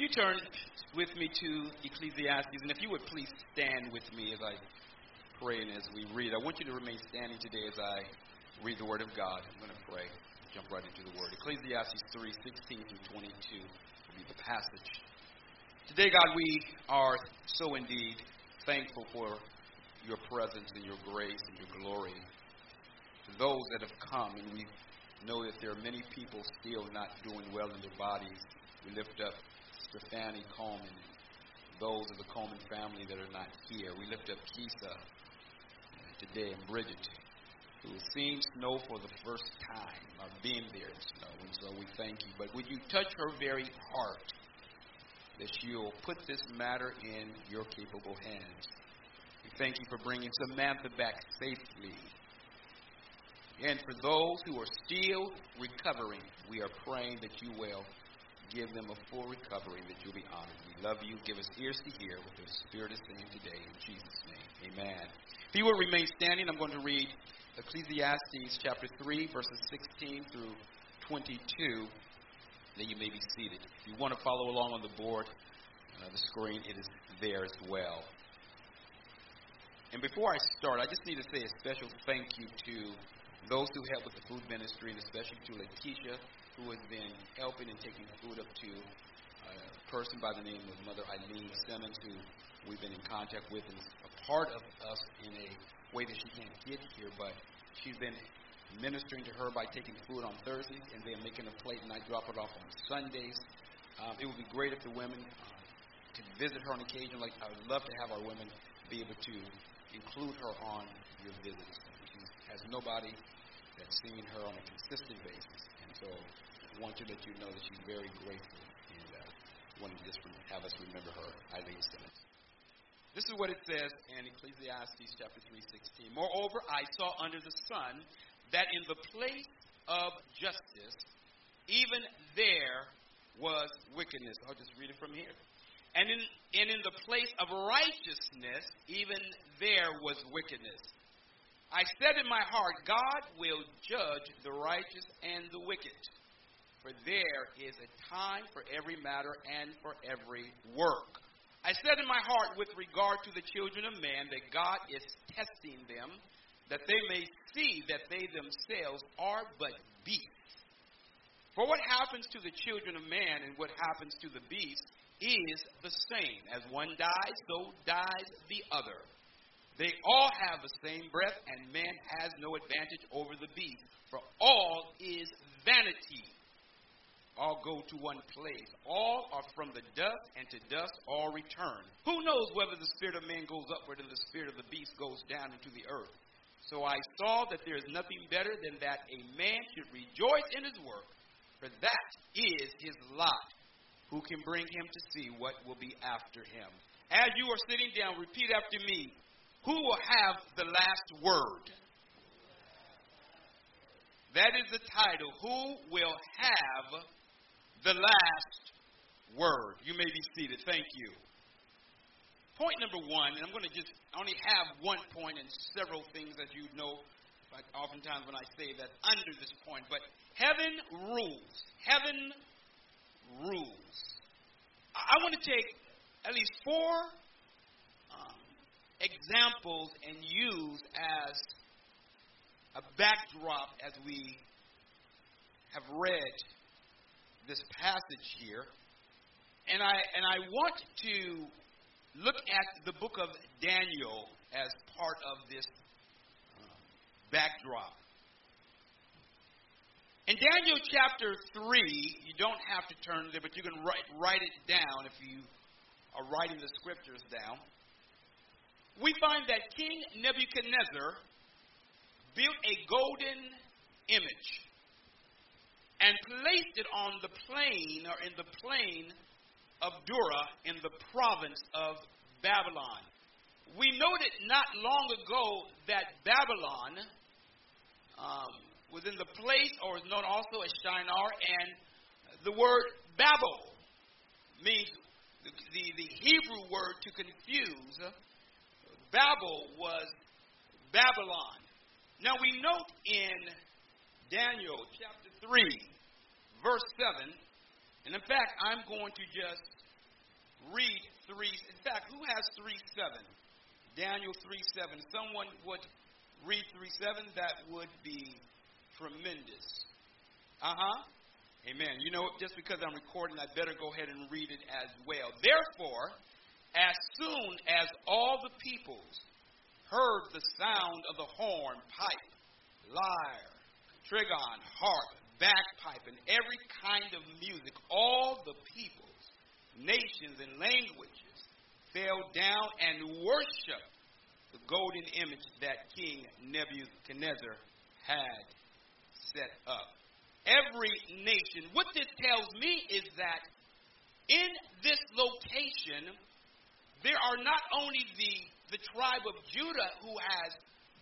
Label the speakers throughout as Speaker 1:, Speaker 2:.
Speaker 1: you turn with me to Ecclesiastes, and if you would please stand with me as I pray and as we read, I want you to remain standing today as I read the Word of God. I'm going to pray. Jump right into the Word. Ecclesiastes 3 16 through 22 will be the passage. Today, God, we are so indeed thankful for your presence and your grace and your glory. For those that have come, and we know that there are many people still not doing well in their bodies, we lift up Stefani Coleman those of the Coleman family that are not here. We lift up Kisa uh, today and Bridget, who has seen snow for the first time, or being there in snow, and so we thank you. But would you touch her very heart that you'll put this matter in your capable hands? We thank you for bringing Samantha back safely. And for those who are still recovering, we are praying that you will give them a full recovery, that you'll be honored. We love you. Give us ears to hear what the Spirit is saying today. In Jesus' name, amen. If you will remain standing, I'm going to read Ecclesiastes chapter 3, verses 16 through 22. Then you may be seated. If you want to follow along on the board, uh, the screen, it is there as well. And before I start, I just need to say a special thank you to those who help with the food ministry, and especially to Letitia, who has been helping and taking food up to a person by the name of Mother Eileen Simmons, who we've been in contact with and is a part of us in a way that she can't get here, but she's been ministering to her by taking food on Thursdays and then making a plate, and I drop it off on Sundays. Um, it would be great if the women uh, could visit her on occasion. Like I would love to have our women be able to include her on your visits. She has nobody that's seeing her on a consistent basis, and so want to let you know that she's very grateful and uh, wanted to just have us remember her, Eileen Simmons. This is what it says in Ecclesiastes chapter 3:16. Moreover, I saw under the sun that in the place of justice, even there was wickedness. I'll just read it from here. And in, and in the place of righteousness, even there was wickedness. I said in my heart, God will judge the righteous and the wicked. For there is a time for every matter and for every work. I said in my heart with regard to the children of man that God is testing them, that they may see that they themselves are but beasts. For what happens to the children of man and what happens to the beast is the same. As one dies, so dies the other. They all have the same breath, and man has no advantage over the beast, for all is vanity. All go to one place. All are from the dust, and to dust all return. Who knows whether the spirit of man goes upward and the spirit of the beast goes down into the earth? So I saw that there is nothing better than that a man should rejoice in his work, for that is his lot. Who can bring him to see what will be after him? As you are sitting down, repeat after me. Who will have the last word? That is the title. Who will have the last word? You may be seated. Thank you. Point number one, and I'm going to just only have one point and several things that you know, but oftentimes when I say that under this point, but heaven rules. Heaven rules. I want to take at least four um, examples and use as a backdrop as we have read this passage here. And I, and I want to look at the book of Daniel as part of this uh, backdrop. In Daniel chapter 3, you don't have to turn there, but you can write, write it down if you are writing the scriptures down. We find that King Nebuchadnezzar built a golden image and placed it on the plain or in the plain of Dura in the province of Babylon. We noted not long ago that Babylon um, was in the place, or is known also as Shinar, and the word Babel means the, the, the Hebrew word to confuse. Babel was Babylon. Now we note in Daniel chapter 3, verse 7, and in fact, I'm going to just read 3. In fact, who has 3 7? Daniel 3 7. Someone would read 3 7. That would be tremendous. Uh huh. Amen. You know, just because I'm recording, I better go ahead and read it as well. Therefore, as soon as all the peoples heard the sound of the horn, pipe, lyre, trigon, harp, bagpipe, and every kind of music, all the peoples, nations, and languages fell down and worshiped the golden image that King Nebuchadnezzar had set up every nation. What this tells me is that in this location, there are not only the, the tribe of Judah who has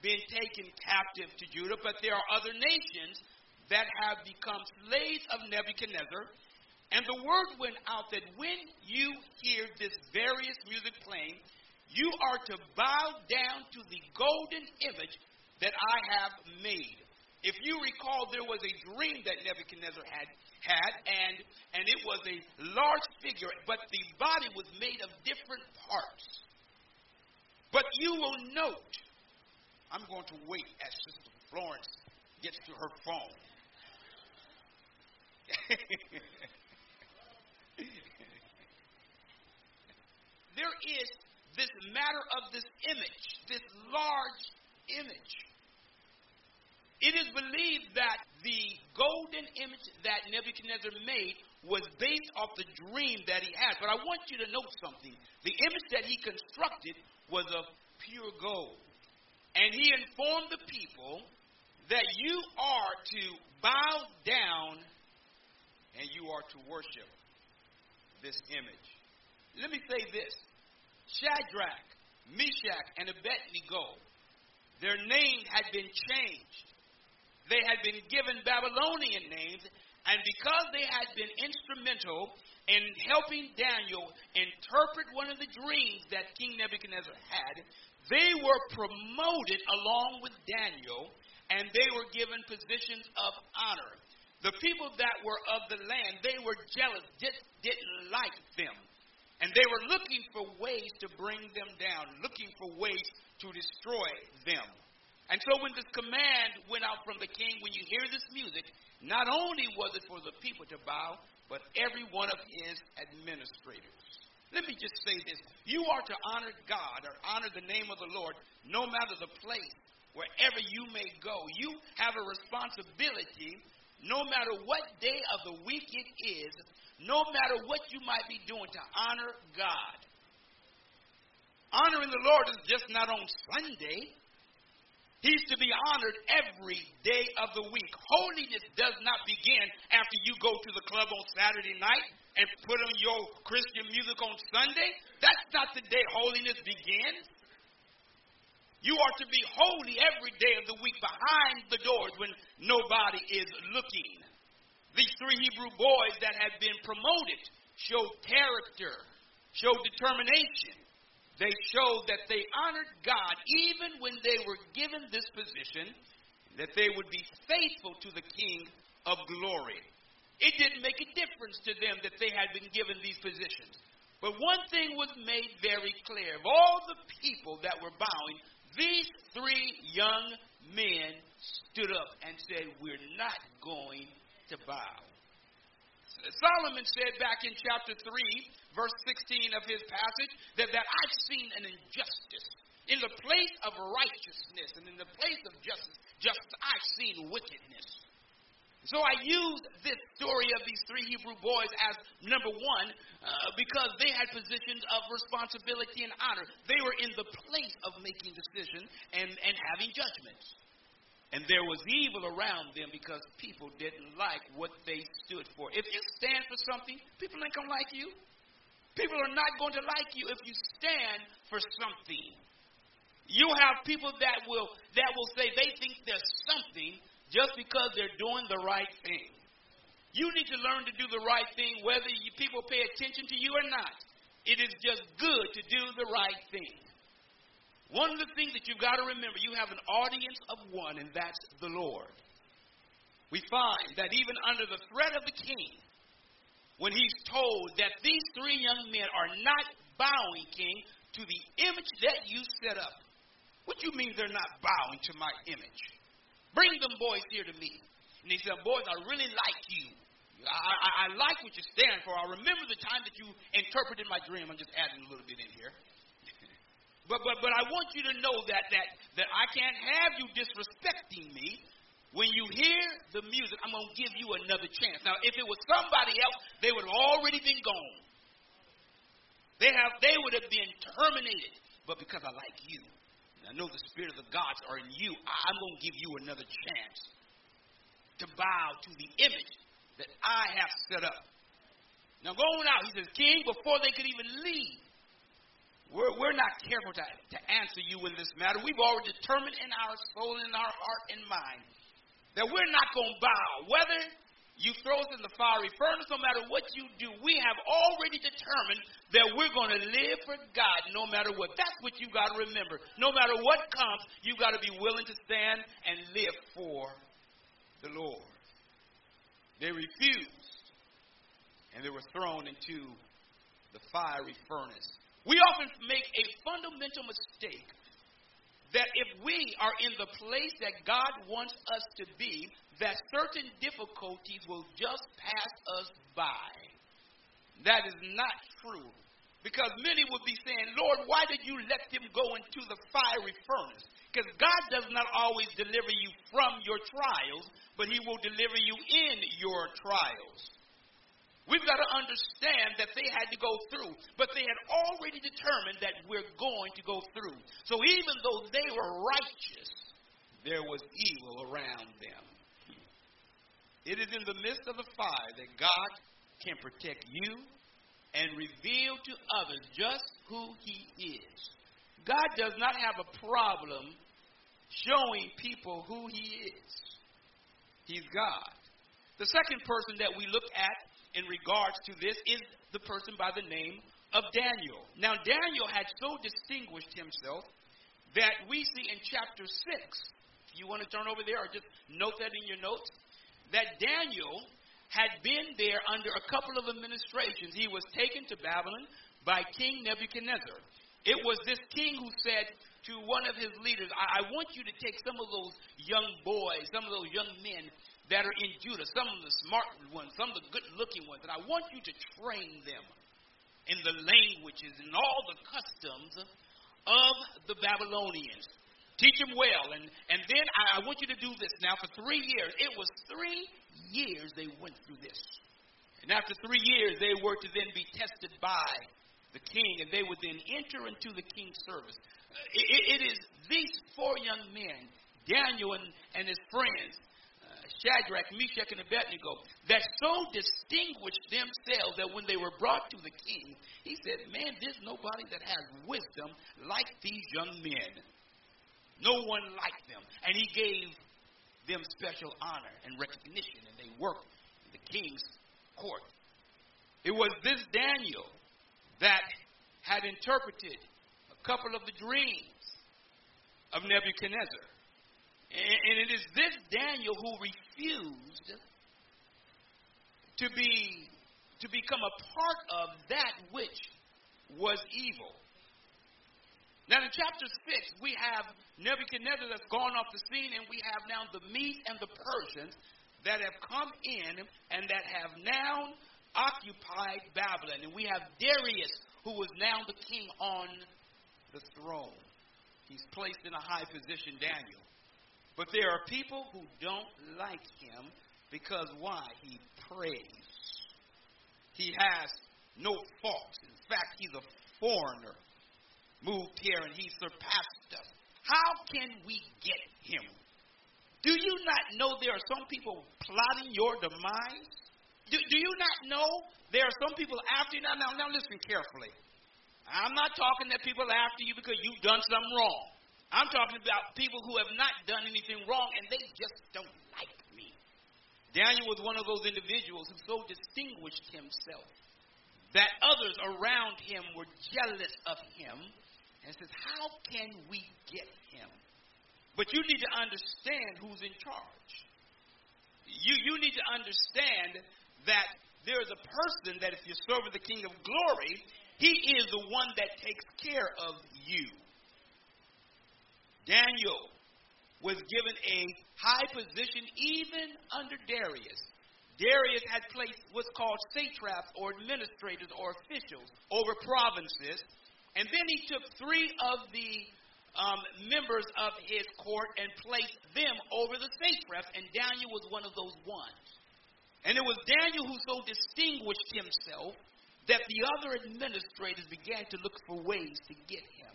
Speaker 1: been taken captive to Judah, but there are other nations that have become slaves of Nebuchadnezzar. And the word went out that when you hear this various music playing, you are to bow down to the golden image that I have made. If you recall, there was a dream that Nebuchadnezzar had had, and and it was a large figure, but the body was made of different parts. But you will note, I'm going to wait as Sister Florence gets to her phone. there is this matter of this image, this large image. It is believed that the golden image that Nebuchadnezzar made was based off the dream that he had. But I want you to note something. The image that he constructed was of pure gold. And he informed the people that you are to bow down and you are to worship this image. Let me say this Shadrach, Meshach, and Abednego, their names had been changed they had been given Babylonian names, and because they had been instrumental in helping Daniel interpret one of the dreams that King Nebuchadnezzar had, they were promoted along with Daniel, and they were given positions of honor. The people that were of the land, they were jealous, just didn't like them. And they were looking for ways to bring them down, looking for ways to destroy them. And so when this command went out from the king, when you hear this music, not only was it for the people to bow, but every one of his administrators. Let me just say this. You are to honor God or honor the name of the Lord no matter the place, wherever you may go. You have a responsibility no matter what day of the week it is, no matter what you might be doing to honor God. Honoring the Lord is just not on Sunday. He's to be honored every day of the week. Holiness does not begin after you go to the club on Saturday night and put on your Christian music on Sunday. That's not the day holiness begins. You are to be holy every day of the week behind the doors when nobody is looking. These three Hebrew boys that had been promoted showed character, showed determination, they showed that they honored God even when they were given this position, that they would be faithful to the King of glory. It didn't make a difference to them that they had been given these positions. But one thing was made very clear. Of all the people that were bowing, these three young men stood up and said, We're not going to bow. Solomon said back in chapter 3, verse 16 of his passage, that, that I've seen an injustice. In the place of righteousness and in the place of justice, justice I've seen wickedness. So I use this story of these three Hebrew boys as number one uh, because they had positions of responsibility and honor. They were in the place of making decisions and, and having judgments. And there was evil around them because people didn't like what they stood for. If you stand for something, people ain't going to like you. People are not going to like you if you stand for something. You have people that will that will say they think there's something just because they're doing the right thing. You need to learn to do the right thing whether you, people pay attention to you or not. It is just good to do the right thing. One of the things that you've got to remember, you have an audience of one, and that's the Lord. We find that even under the threat of the king, when he's told that these three young men are not bowing, king, to the image that you set up. What do you mean they're not bowing to my image? Bring them boys here to me. And he said, Boys, I really like you. I, I, I like what you stand for. I remember the time that you interpreted my dream. I'm just adding a little bit in here. but, but, but I want you to know that, that, that I can't have you disrespecting me. When you hear the music, I'm going to give you another chance. Now, if it was somebody else, they would have already been gone. They, have, they would have been terminated. But because I like you, I know the Spirit of the gods are in you, I'm going to give you another chance to bow to the image that I have set up. Now, going out, he says, King, before they could even leave, we're, we're not careful to, to answer you in this matter. We've already determined in our soul, in our heart and mind, that we're not going to bow. Whether you throw us in the fiery furnace, no matter what you do, we have already determined that we're going to live for God no matter what. That's what you got to remember. No matter what comes, you got to be willing to stand and live for the Lord. They refused, and they were thrown into the fiery furnace. We often make a fundamental mistake that if we are in the place that God wants us to be, that certain difficulties will just pass us by. That is not true. Because many would be saying, Lord, why did you let them go into the fiery furnace? Because God does not always deliver you from your trials, but He will deliver you in your trials. We've got to understand that they had to go through, but they had already determined that we're going to go through. So even though they were righteous, there was evil around them. It is in the midst of the fire that God can protect you and reveal to others just who He is. God does not have a problem showing people who He is. He's God. The second person that we look at in regards to this is the person by the name of Daniel. Now, Daniel had so distinguished himself that we see in chapter 6, if you want to turn over there or just note that in your notes, that Daniel had been there under a couple of administrations. He was taken to Babylon by King Nebuchadnezzar. It was this king who said, to one of his leaders, I, I want you to take some of those young boys, some of those young men that are in Judah, some of the smart ones, some of the good looking ones, and I want you to train them in the languages and all the customs of the Babylonians. Teach them well. And, and then I, I want you to do this now for three years. It was three years they went through this. And after three years, they were to then be tested by the king, and they would then enter into the king's service. It, it is these four young men, Daniel and, and his friends, uh, Shadrach, Meshach, and Abednego, that so distinguished themselves that when they were brought to the king, he said, Man, there's nobody that has wisdom like these young men. No one like them. And he gave them special honor and recognition, and they worked in the king's court. It was this Daniel that had interpreted a couple of the dreams of Nebuchadnezzar. And it is this Daniel who refused to be to become a part of that which was evil. Now in chapter 6, we have Nebuchadnezzar that's gone off the scene, and we have now the Medes and the Persians that have come in and that have now occupied Babylon. And we have Darius, who is now the king on the throne. He's placed in a high position, Daniel. But there are people who don't like him because why? He prays. He has no faults. In fact, he's a foreigner moved here and he surpassed us. How can we get him? Do you not know there are some people plotting your demise? Do, do you not know there are some people after you? Now, now, now listen carefully. I'm not talking that people after you because you've done something wrong. I'm talking about people who have not done anything wrong and they just don't like me. Daniel was one of those individuals who so distinguished himself that others around him were jealous of him and says, How can we get him? But you need to understand who's in charge. You, you need to understand that there is a person that if you're serving the King of glory, he is the one that takes care of you. Daniel was given a high position even under Darius. Darius had placed what's called satraps or administrators or officials over provinces. And then he took three of the um, members of his court and placed them over the satraps, and Daniel was one of those ones. And it was Daniel who so distinguished himself that the other administrators began to look for ways to get him.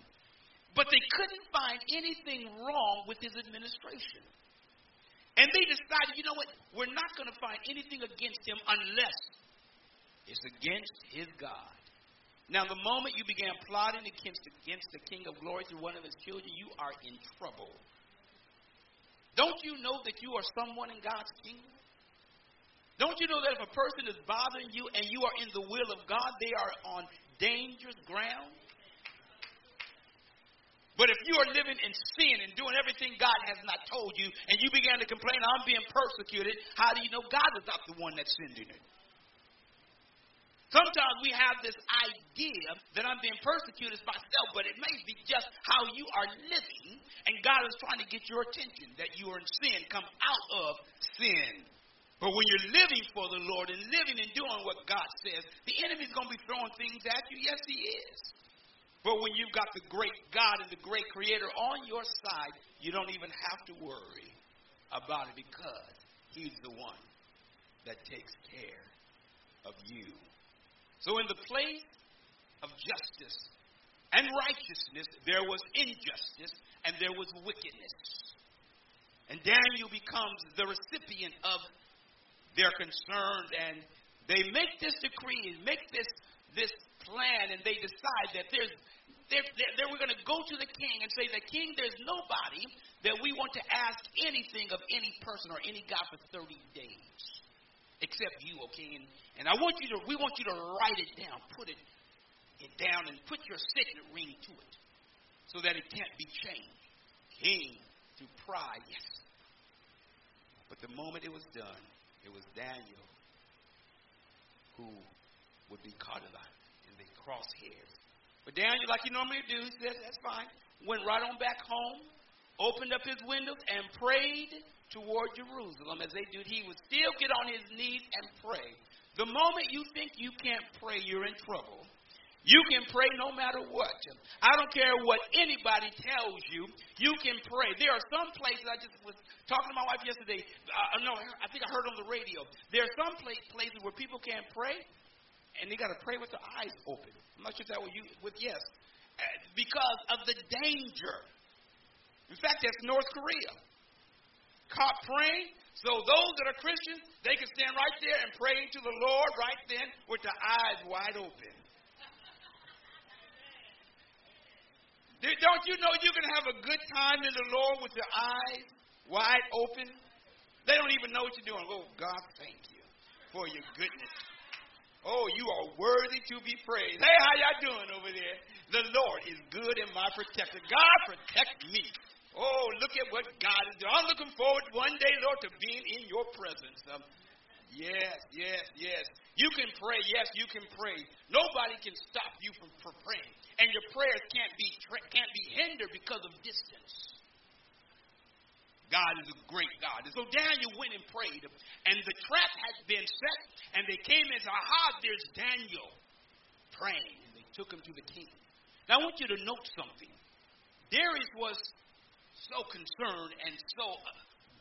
Speaker 1: But they couldn't find anything wrong with his administration. And they decided, you know what? We're not going to find anything against him unless it's against his God. Now, the moment you began plotting against, against the King of Glory through one of his children, you are in trouble. Don't you know that you are someone in God's kingdom? Don't you know that if a person is bothering you and you are in the will of God, they are on dangerous ground? But if you are living in sin and doing everything God has not told you, and you began to complain, I'm being persecuted, how do you know God is not the one that's sending it? Sometimes we have this idea that I'm being persecuted myself, but it may be just how you are living, and God is trying to get your attention that you are in sin. Come out of sin. But when you're living for the Lord and living and doing what God says, the enemy's going to be throwing things at you. Yes, he is. But when you've got the great God and the great Creator on your side, you don't even have to worry about it because He's the one that takes care of you. So, in the place of justice and righteousness, there was injustice and there was wickedness. And Daniel becomes the recipient of their concerns, and they make this decree and make this this plan, and they decide that there's they're, they're, we're going to go to the king and say, The king, there's nobody that we want to ask anything of any person or any God for 30 days except you, okay? And, and I want you to, we want you to write it down, put it, it down, and put your signet ring to it so that it can't be changed. King, through pride, yes. But the moment it was done, it was Daniel who would be caught alive in the crosshairs but Daniel, like he normally do, says, that's fine. Went right on back home, opened up his windows, and prayed toward Jerusalem. As they do, he would still get on his knees and pray. The moment you think you can't pray, you're in trouble. You can pray no matter what. I don't care what anybody tells you. You can pray. There are some places, I just was talking to my wife yesterday. Uh, no, I think I heard on the radio. There are some places where people can't pray, and they got to pray with their eyes open. I'm not sure if that with you with yes, uh, because of the danger. In fact, that's North Korea. Caught praying, so those that are Christians, they can stand right there and pray to the Lord right then with their eyes wide open. Don't you know you can have a good time in the Lord with your eyes wide open? They don't even know what you're doing. Oh, God, thank you for your goodness. Oh, you are worthy to be praised. Hey, how y'all doing over there? The Lord is good and my protector. God protect me. Oh, look at what God is doing. I'm looking forward one day, Lord, to being in your presence. Um, yes, yes, yes. You can pray. Yes, you can pray. Nobody can stop you from, praying, and your prayers can't be can't be hindered because of distance. God is a great God. And so Daniel went and prayed, and the trap had been set, and they came and said, Aha, there's Daniel praying. And they took him to the king. Now I want you to note something. Darius was so concerned and so uh,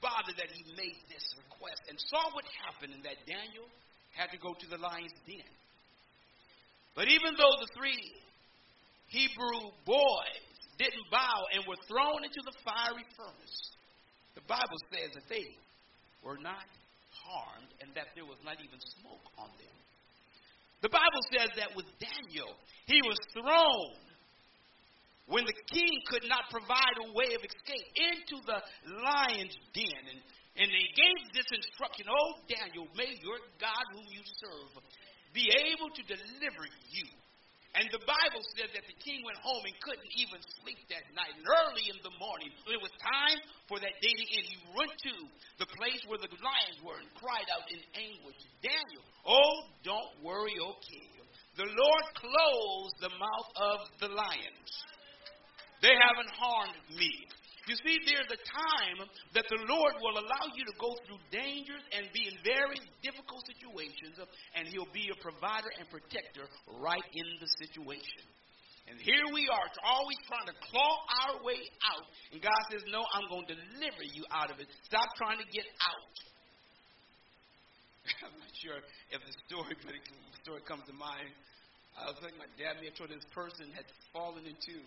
Speaker 1: bothered that he made this request and saw what happened and that Daniel had to go to the lion's den. But even though the three Hebrew boys didn't bow and were thrown into the fiery furnace, the Bible says that they were not harmed and that there was not even smoke on them. The Bible says that with Daniel, he was thrown when the king could not provide a way of escape into the lion's den. And, and they gave this instruction Oh, Daniel, may your God whom you serve be able to deliver you. And the Bible says that the king went home and couldn't even sleep that night. And early in the morning, when it was time for that day to end, he went to the place where the lions were and cried out in anguish, Daniel, oh, don't worry, O king. The Lord closed the mouth of the lions. They haven't harmed me. You see, there's a time that the Lord will allow you to go through dangers and be in very difficult situations, and He'll be a provider and protector right in the situation. And here we are, always trying to claw our way out. And God says, No, I'm going to deliver you out of it. Stop trying to get out. I'm not sure if the story, but the story comes to mind. I was thinking my dad made sure this person had fallen into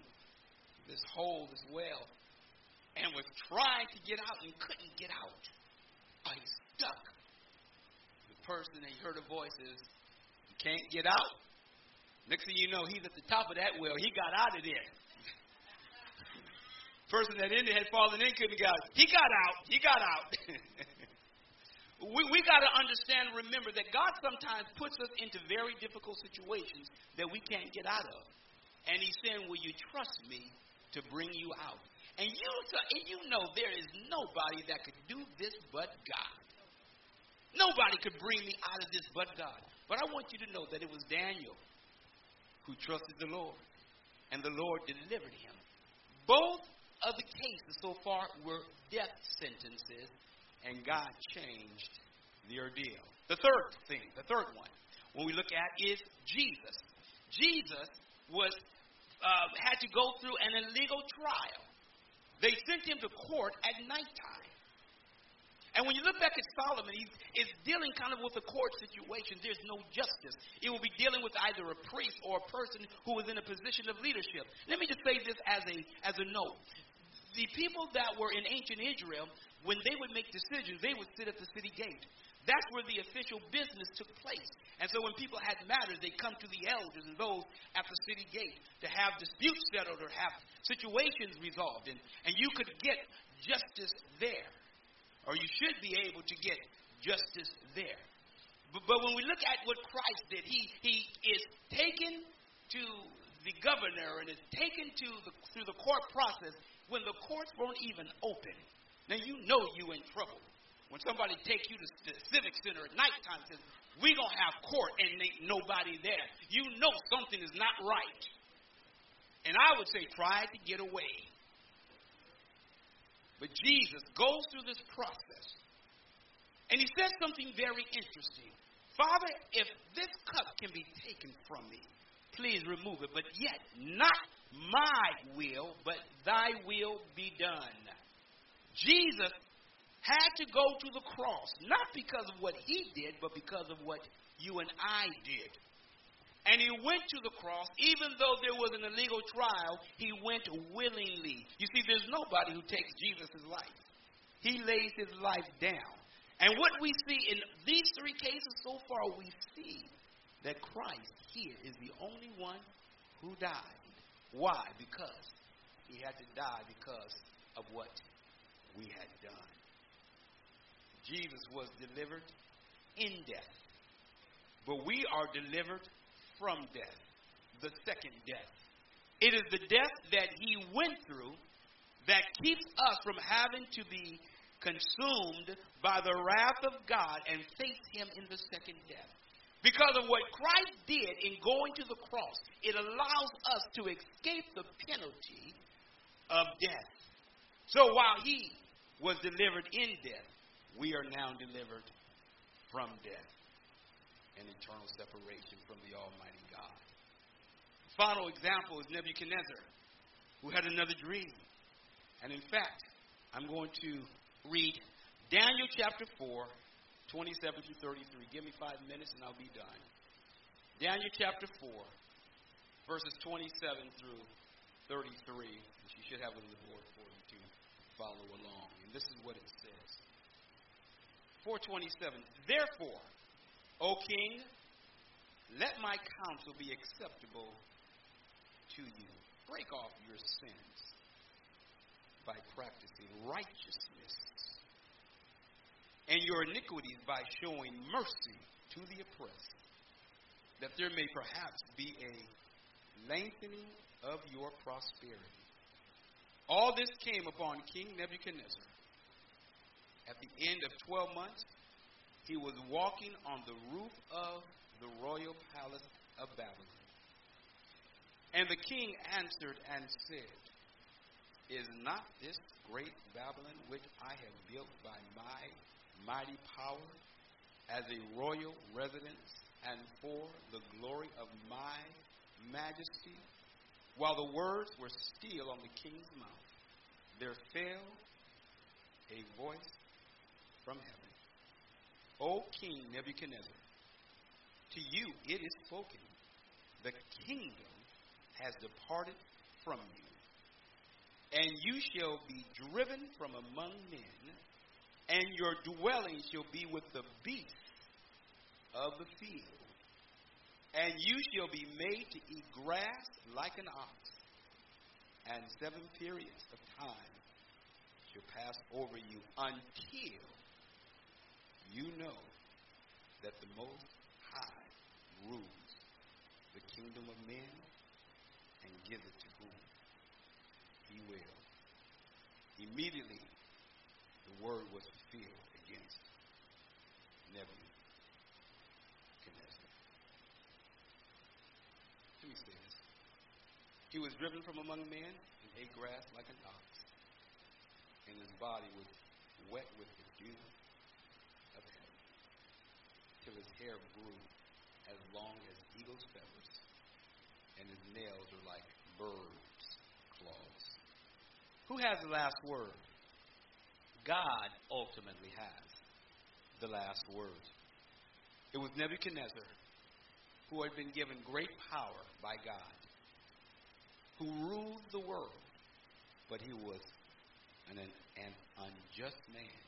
Speaker 1: this hole, this well and was trying to get out and couldn't get out. Oh, he's stuck. The person that heard a voice is, You can't get out. Next thing you know, he's at the top of that well. He got out of there. person that there had fallen in couldn't get out. He got out. He got out. we we got to understand, remember that God sometimes puts us into very difficult situations that we can't get out of. And He's saying, Will you trust me to bring you out? And you, and you know there is nobody that could do this but God. Nobody could bring me out of this but God. But I want you to know that it was Daniel who trusted the Lord, and the Lord delivered him. Both of the cases so far were death sentences, and God changed the ordeal. The third thing, the third one, when we look at is Jesus. Jesus was uh, had to go through an illegal trial. They sent him to court at nighttime. And when you look back at Solomon, he's, he's dealing kind of with a court situation. There's no justice. It will be dealing with either a priest or a person who is in a position of leadership. Let me just say this as a, as a note. The people that were in ancient Israel, when they would make decisions, they would sit at the city gate. That's where the official business took place. And so when people had matters, they come to the elders and those at the city gate to have disputes settled or have situations resolved. And, and you could get justice there, or you should be able to get justice there. But, but when we look at what Christ did, he, he is taken to the governor and is taken to the, through the court process when the courts won't even open. Now you know you in trouble. When somebody takes you to the civic center at nighttime and says, we're going to have court and ain't nobody there, you know something is not right. And I would say, try to get away. But Jesus goes through this process. And he says something very interesting. Father, if this cup can be taken from me, please remove it. But yet, not my will, but thy will be done. Jesus had to go to the cross, not because of what he did, but because of what you and I did. And he went to the cross, even though there was an illegal trial, he went willingly. You see, there's nobody who takes Jesus' life. He lays his life down. And what we see in these three cases so far, we see that Christ here is the only one who died. Why? Because he had to die because of what we had done. Jesus was delivered in death. But we are delivered from death, the second death. It is the death that he went through that keeps us from having to be consumed by the wrath of God and face him in the second death. Because of what Christ did in going to the cross, it allows us to escape the penalty of death. So while he was delivered in death, we are now delivered from death and eternal separation from the Almighty God. Final example is Nebuchadnezzar, who had another dream. And in fact, I'm going to read Daniel chapter 4, 27 through 33. Give me five minutes and I'll be done. Daniel chapter 4, verses 27 through 33. Which you should have it on the board for you to follow along. And this is what it says. 427. Therefore, O king, let my counsel be acceptable to you. Break off your sins by practicing righteousness, and your iniquities by showing mercy to the oppressed, that there may perhaps be a lengthening of your prosperity. All this came upon King Nebuchadnezzar. At the end of 12 months, he was walking on the roof of the royal palace of Babylon. And the king answered and said, Is not this great Babylon which I have built by my mighty power as a royal residence and for the glory of my majesty? While the words were still on the king's mouth, there fell a voice from heaven. O King Nebuchadnezzar, to you it is spoken, the kingdom has departed from you, and you shall be driven from among men, and your dwelling shall be with the beasts of the field. And you shall be made to eat grass like an ox, and seven periods of time shall pass over you until you know that the Most High rules the kingdom of men and gives it to whom he will. Immediately, the word was fulfilled against Nebuchadnezzar. Let me say this. He was driven from among men and ate grass like an ox, and his body was wet with the dew till his hair grew as long as eagle's feathers, and his nails were like birds' claws. Who has the last word? God ultimately has the last word. It was Nebuchadnezzar who had been given great power by God, who ruled the world, but he was an, an unjust man,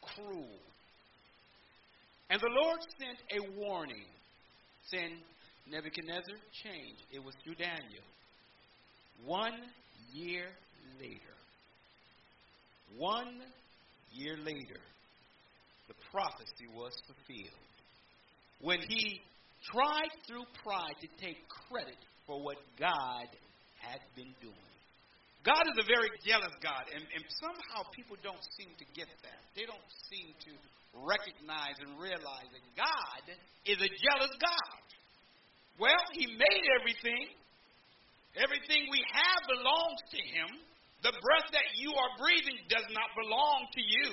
Speaker 1: cruel. And the Lord sent a warning, saying, Nebuchadnezzar, change. It was through Daniel. One year later, one year later, the prophecy was fulfilled. When he tried through pride to take credit for what God had been doing. God is a very jealous God, and, and somehow people don't seem to get that. They don't seem to recognize and realize that God is a jealous God. Well, He made everything. Everything we have belongs to Him. The breath that you are breathing does not belong to you.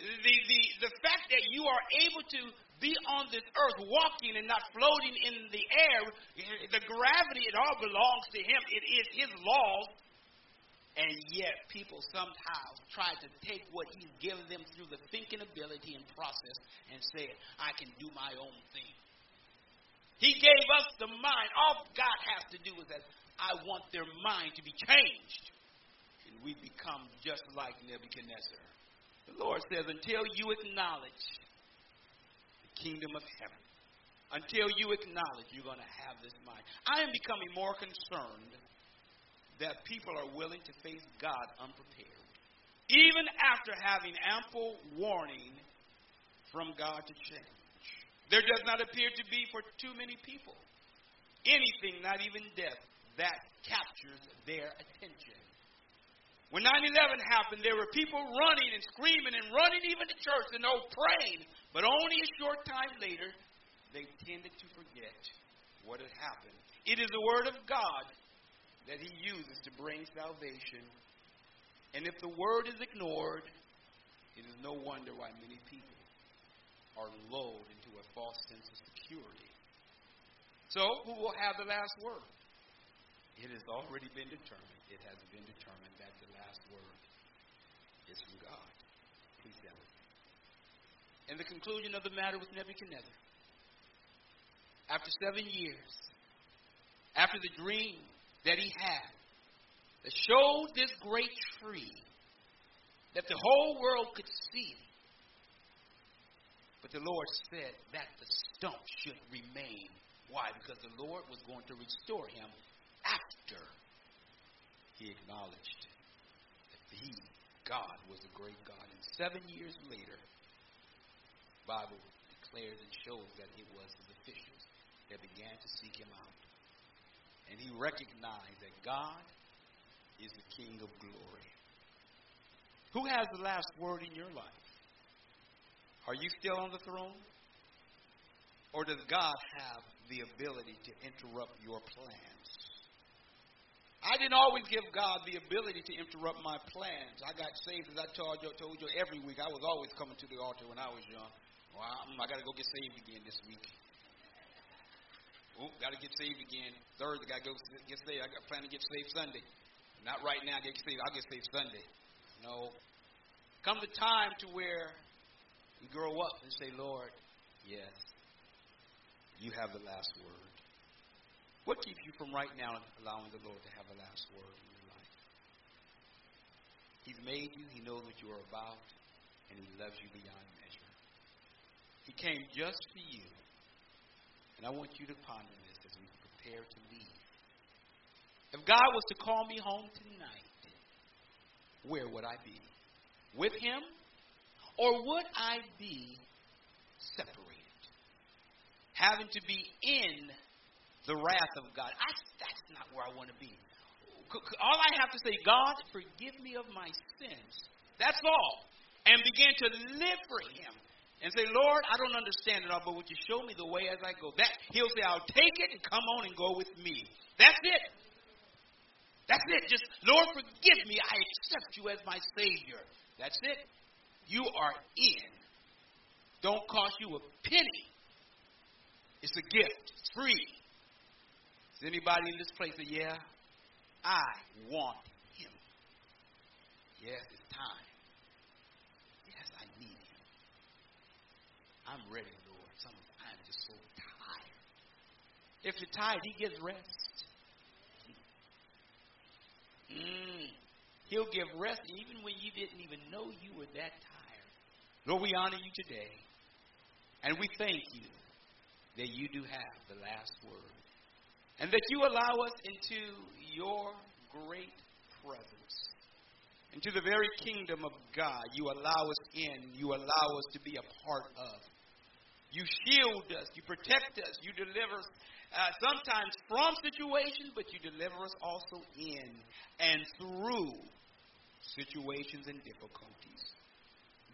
Speaker 1: The, the, the fact that you are able to be on this earth walking and not floating in the air, the gravity, it all belongs to Him. It is His laws. And yet, people sometimes try to take what He's given them through the thinking ability and process and say, I can do my own thing. He gave us the mind. All God has to do is that I want their mind to be changed. And we become just like Nebuchadnezzar. The Lord says, until you acknowledge the kingdom of heaven, until you acknowledge you're going to have this mind. I am becoming more concerned that people are willing to face God unprepared. Even after having ample warning from God to change. There does not appear to be for too many people anything, not even death, that captures their attention. When 9 11 happened, there were people running and screaming and running even to church and oh, praying. But only a short time later, they tended to forget what had happened. It is the Word of God that He uses to bring salvation. And if the Word is ignored, it is no wonder why many people are lulled into a false sense of security. So, who will have the last word? It has already been determined. It has been determined that the last word is from God. Please with me. And the conclusion of the matter with Nebuchadnezzar. After seven years, after the dream that he had, that showed this great tree that the whole world could see, but the Lord said that the stump should remain. Why? Because the Lord was going to restore him after he acknowledged that he, God, was a great God. And seven years later, the Bible declares and shows that it was his officials that began to seek him out. And he recognized that God is the King of glory. Who has the last word in your life? Are you still on the throne? Or does God have the ability to interrupt your plans? I didn't always give God the ability to interrupt my plans. I got saved, as I told you, told you every week. I was always coming to the altar when I was young. Well, I, I got to go get saved again this week. Got to get saved again. Thursday, got to go get saved. I got plan to get saved Sunday. Not right now. Get saved. I'll get saved Sunday. No. Come the time to where we grow up and say, Lord, yes, you have the last word. What keeps you from right now allowing the Lord to have the last word in your life? He's made you, He knows what you are about, and He loves you beyond measure. He came just for you. And I want you to ponder this as we prepare to leave. If God was to call me home tonight, where would I be? With Him? Or would I be separated? Having to be in the wrath of God. I, that's not where I want to be. All I have to say, God, forgive me of my sins. That's all. And begin to live for Him. And say, Lord, I don't understand it all, but would you show me the way as I go? That He'll say, I'll take it and come on and go with me. That's it. That's it. Just, Lord, forgive me. I accept you as my Savior. That's it. You are in. Don't cost you a penny. It's a gift. It's free. Is anybody in this place say, yeah, I want him? Yes, it's time. Yes, I need him. I'm ready, Lord. Sometimes I'm just so tired. If you're tired, he gives rest. Mm. He'll give rest even when you didn't even know you were that tired. Lord, we honor you today. And we thank you that you do have the last word and that you allow us into your great presence. Into the very kingdom of God, you allow us in, you allow us to be a part of. You shield us, you protect us, you deliver us uh, sometimes from situations, but you deliver us also in and through situations and difficulties.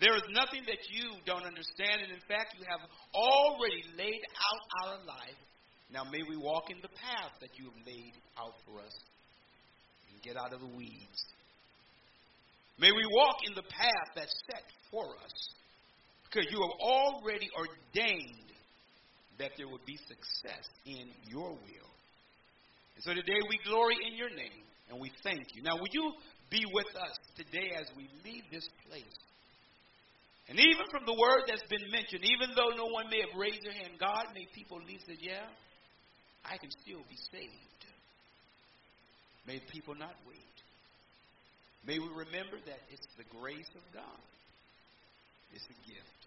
Speaker 1: There is nothing that you don't understand, and in fact, you have already laid out our life now may we walk in the path that you have laid out for us and get out of the weeds. May we walk in the path that's set for us because you have already ordained that there would be success in your will. And so today we glory in your name and we thank you. Now, would you be with us today as we leave this place? And even from the word that's been mentioned, even though no one may have raised their hand, God, may people leave and say, yeah, I can still be saved. May people not wait. May we remember that it's the grace of God. It's a gift.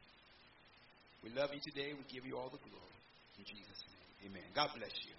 Speaker 1: We love you today. We give you all the glory. In Jesus' name. Amen. God bless you.